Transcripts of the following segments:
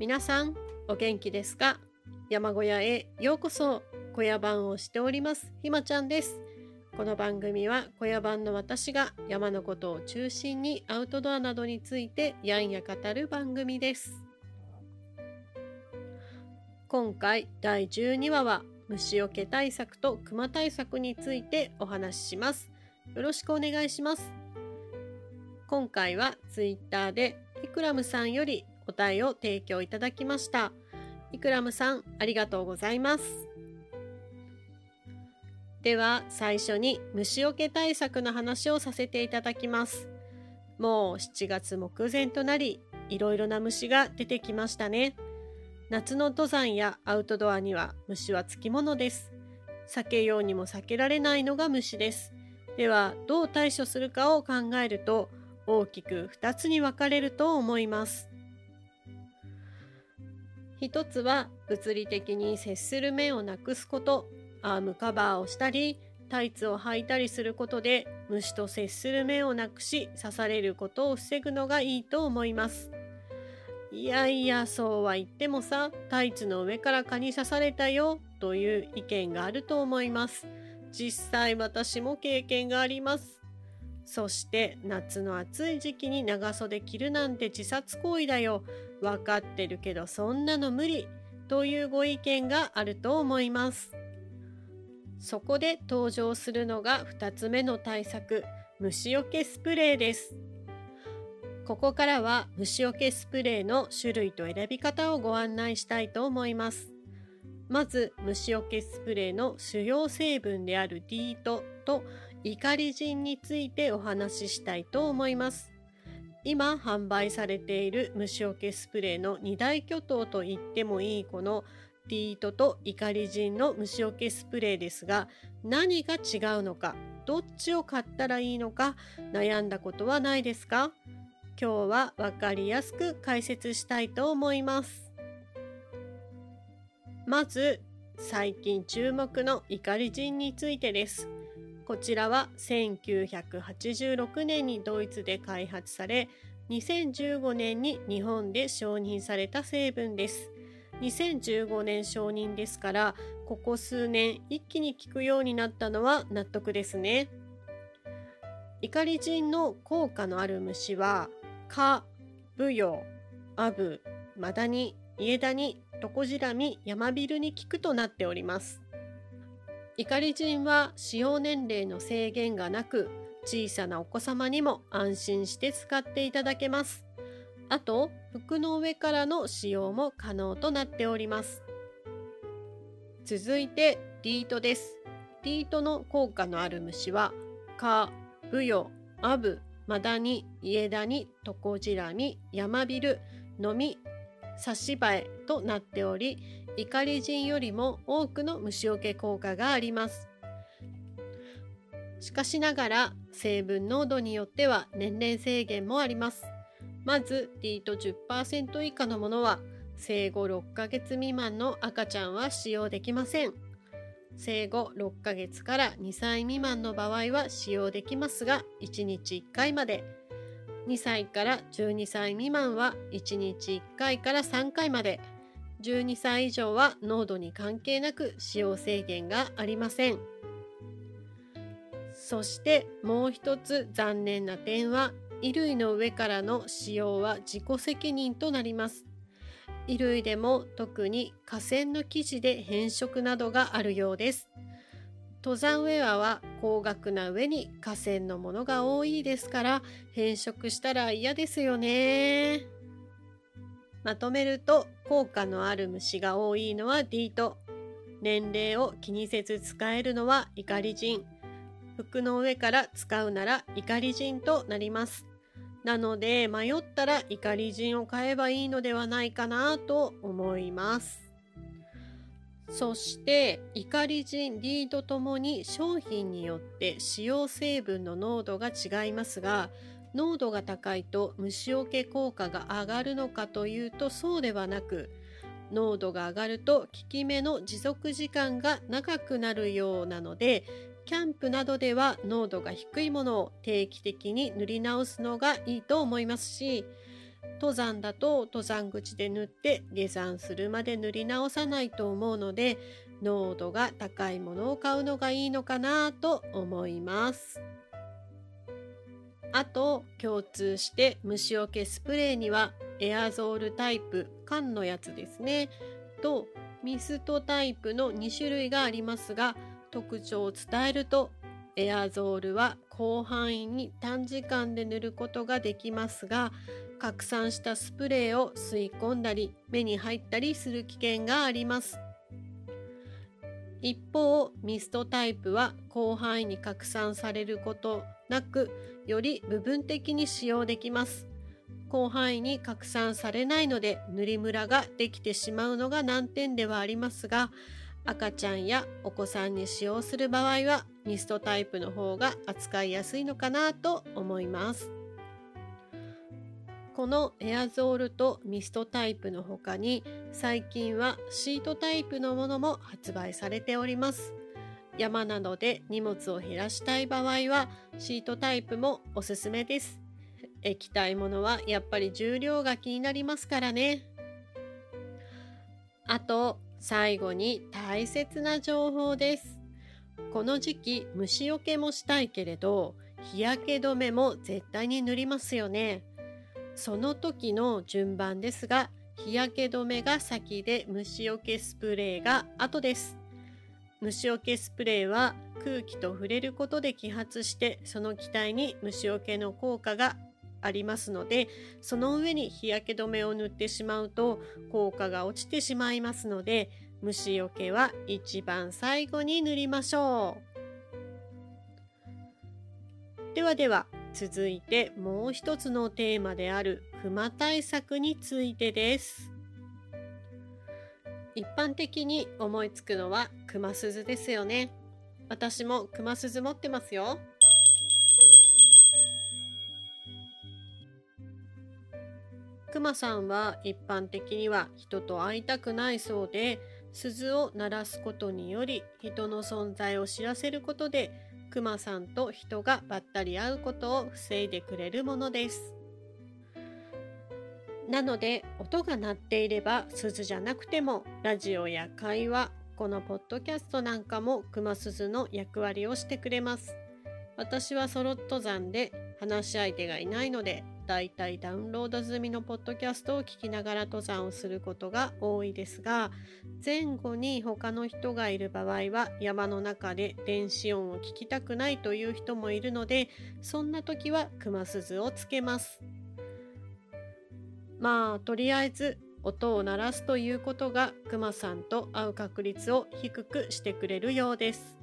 皆さんお元気ですか？山小屋へようこそ。小屋番をしております。ひまちゃんです。この番組は小屋番の私が山のことを中心にアウトドアなどについてやんや語る番組です。今回第12話は虫除け対策と熊対策についてお話しします。よろしくお願いします。今回はツイッターでイクラムさんより答えを提供いただきました。イクラムさん、ありがとうございます。では、最初に虫除け対策の話をさせていただきます。もう7月目前となり、いろいろな虫が出てきましたね。夏の登山やアウトドアには虫はつきものです。避けようにも避けられないのが虫です。では、どう対処するかを考えると、大きく2つに分かれると思います。一つは物理的に接する面をなくすこと、アームカバーをしたり、タイツを履いたりすることで虫と接する面をなくし刺されることを防ぐのがいいと思います。いやいや、そうは言ってもさ、タイツの上から蚊に刺されたよという意見があると思います。実際私も経験があります。そして夏の暑い時期に長袖着るなんて自殺行為だよ。わかってるけどそんなの無理。というご意見があると思います。そこで登場するのが2つ目の対策、虫除けスプレーです。ここからは虫除けスプレーの種類と選び方をご案内したいと思います。まず虫除けスプレーの主要成分であるディートと怒り人についてお話ししたいと思います。今販売されている虫除けスプレーの二大巨頭と言ってもいいこのディートと怒り人の虫除けスプレーですが何が違うのかどっちを買ったらいいのか悩んだことはないですか？今日はわかりやすく解説したいと思います。まず最近注目の怒り人についてです。こちらは1986年にドイツで開発され、2015年に日本で承認された成分です。2015年承認ですから、ここ数年一気に効くようになったのは納得ですね。怒り人の効果のある虫は、蚊、ブヨ、アブ、マダニ、イエダニ、トコジラミ、ヤマビルに効くとなっております。怒り人は使用年齢の制限がなく、小さなお子様にも安心して使っていただけます。あと、服の上からの使用も可能となっております。続いて、ディートです。ディートの効果のある虫は、蚊、ブヨ、アブ、マダニ、イエダニ、トコジラミ、ヤマビル、ノミ、差し歯えとなっており、怒り人よりも多くの虫除け効果があります。しかしながら成分濃度によっては年齢制限もあります。まず D と10%以下のものは生後6ヶ月未満の赤ちゃんは使用できません。生後6ヶ月から2歳未満の場合は使用できますが1日1回まで2歳から12歳未満は1日1回から3回まで12歳以上は濃度に関係なく使用制限がありません。そしてもう一つ残念な点は衣類の上からの使用は自己責任となります。衣類でも特に河川の生地で変色などがあるようです。登山ウェアは高額な上に河川のものが多いですから変色したら嫌ですよね。まとめると効果のある虫が多いのは D と。年齢を気にせず使えるのは怒り人服の上から使うなら怒り人となります。なので迷ったら怒り人を買えばいいのではないかなと思います。そして怒り人 D とともに商品によって使用成分の濃度が違いますが濃度が高いと虫除け効果が上がるのかというとそうではなく濃度が上がると効き目の持続時間が長くなるようなのでキャンプなどでは濃度が低いものを定期的に塗り直すのがいいと思いますし登山だと登山口で塗って下山するまで塗り直さないと思うので濃度が高いものを買うのがいいのかなと思います。あと共通して虫除けスプレーにはエアゾールタイプ缶のやつですね。とミストタイプの2種類がありますが特徴を伝えるとエアゾールは広範囲に短時間で塗ることができますが拡散したスプレーを吸い込んだり目に入ったりする危険があります。一方ミストタイプは広範囲に拡散されることなくより部分的に使用できます。広範囲に拡散されないので塗りムラができてしまうのが難点ではありますが赤ちゃんやお子さんに使用する場合はミストタイプの方が扱いやすいのかなと思います。このエアゾールとミストタイプの他に最近はシートタイプのものも発売されております。山などで荷物を減らしたい場合はシートタイプもおすすめです。液体ものはやっぱり重量が気になりますからね。あと最後に大切な情報です。この時期虫除けもしたいけれど日焼け止めも絶対に塗りますよね。その時の順番ですが日焼け止めが先で虫除けスプレーが後です。虫除けスプレーは空気と触れることで揮発してその気体に虫除けの効果がありますのでその上に日焼け止めを塗ってしまうと効果が落ちてしまいますので虫除けは一番最後に塗りましょう。ではでは続いてもう一つのテーマであるクマ対策についてです。一般的に思いつくのはクマ鈴ですよね私もクマ鈴持ってますよクマさんは一般的には人と会いたくないそうで鈴を鳴らすことにより人の存在を知らせることでクマさんと人がばったり会うことを防いでくれるものです。なので音が鳴っていれば鈴じゃなくてもラジオや会話このポッドキャストなんかもクマ鈴の役割をしてくれます。私はソロ登山で話し相手がいないのでだいたいダウンロード済みのポッドキャストを聞きながら登山をすることが多いですが前後に他の人がいる場合は山の中で電子音を聞きたくないという人もいるのでそんな時は熊鈴をつけますまあとりあえず音を鳴らすということがクマさんと会う確率を低くしてくれるようです。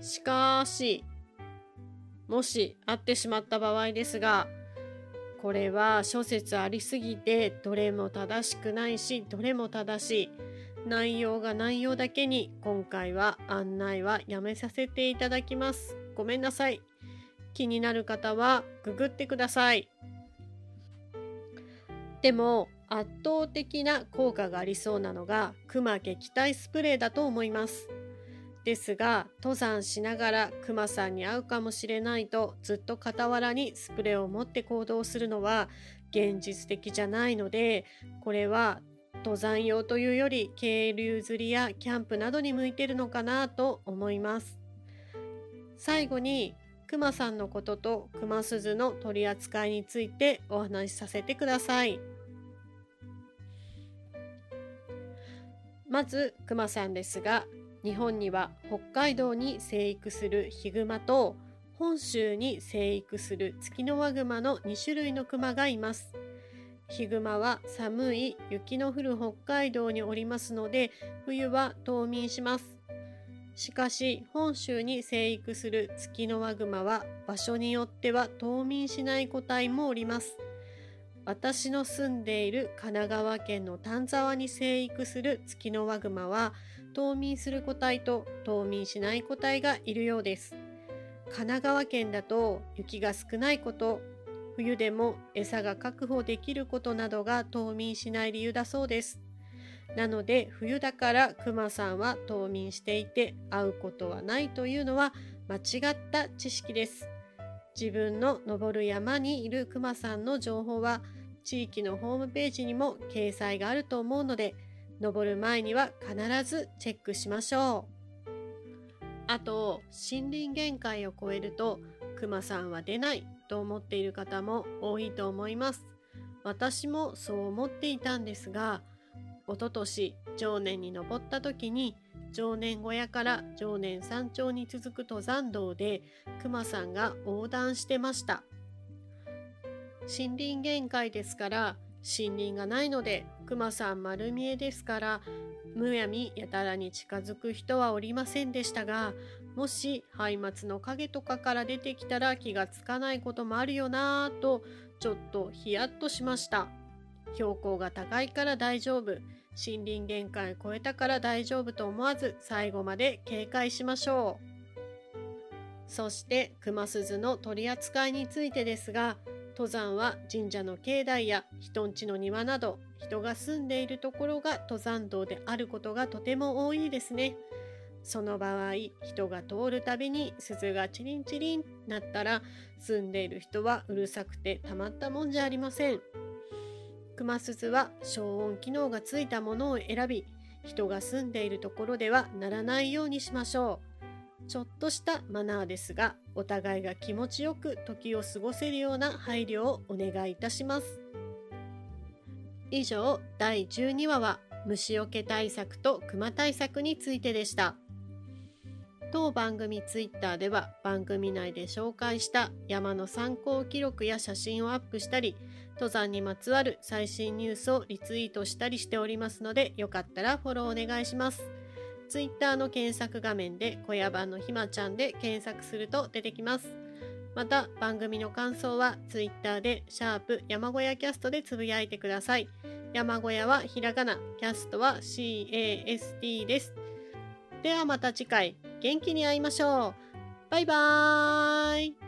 しかしもし会ってしまった場合ですがこれは諸説ありすぎてどれも正しくないしどれも正しい。内容が内容だけに今回は案内はやめさせていただきます。ごめんなさい。気になる方はググってください。でも圧倒的な効果がありそうなのがクマ撃退スプレーだと思います。ですが登山しながらクマさんに会うかもしれないとずっと傍らにスプレーを持って行動するのは現実的じゃないのでこれは登山用というより渓流釣りやキャンプなどに向いてるのかなと思います。最後にクマさんのこととクマ鈴の取り扱いについてお話しさせてください。まずクマさんですが日本には北海道に生育するヒグマと本州に生育するツキノワグマの2種類のクマがいます。ヒグマは寒い雪の降る北海道におりますので冬は冬眠します。しかし本州に生育するツキノワグマは場所によっては冬眠しない個体もおります。私の住んでいる神奈川県の丹沢に生育するツキノワグマは冬眠する個体と冬眠しない個体がいるようです。神奈川県だと雪が少ないこと、冬でも餌が確保できることなどが冬眠しない理由だそうです。なので冬だからクマさんは冬眠していて会うことはないというのは間違った知識です。自分の登る山にいるくまさんの情報は地域のホームページにも掲載があると思うので登る前には必ずチェックしましょう。あと森林限界を超えるとくまさんは出ないと思っている方も多いと思います。私もそう思っていたんですが一昨年常年に登った時に常年小屋から常年山頂に続く登山道で熊さんが横断してました。森林限界ですから森林がないので熊さん丸見えですからむやみやたらに近づく人はおりませんでしたがもし松明の影とかから出てきたら気がつかないこともあるよなぁとちょっとヒヤッとしました。標高が高いから大丈夫。森林限界を超えたから大丈夫と思わず最後まで警戒しましょう。そして熊鈴の取り扱いについてですが登山は神社の境内や人んちの庭など人が住んでいるところが登山道であることがとても多いですね。その場合人が通るたびに鈴がチリンチリンなったら住んでいる人はうるさくてたまったもんじゃありません。熊鈴は消音機能がついたものを選び人が住んでいるところではならないようにしましょう。ちょっとしたマナーですがお互いが気持ちよく時を過ごせるような配慮をお願いいたします。以上第12話は虫除け対策と熊対策についてでした。当番組ツイッターでは番組内で紹介した山の参考記録や写真をアップしたり登山にまつわる最新ニュースをリツイートしたりしておりますのでよかったらフォローお願いします。ツイッターの検索画面で小屋版のひまちゃんで検索すると出てきます。また番組の感想はツイッターでシャープ山小屋キャストでつぶやいてください。山小屋はひらがなキャストは CAST です。ではまた次回。元気に会いましょう。バイバーイ。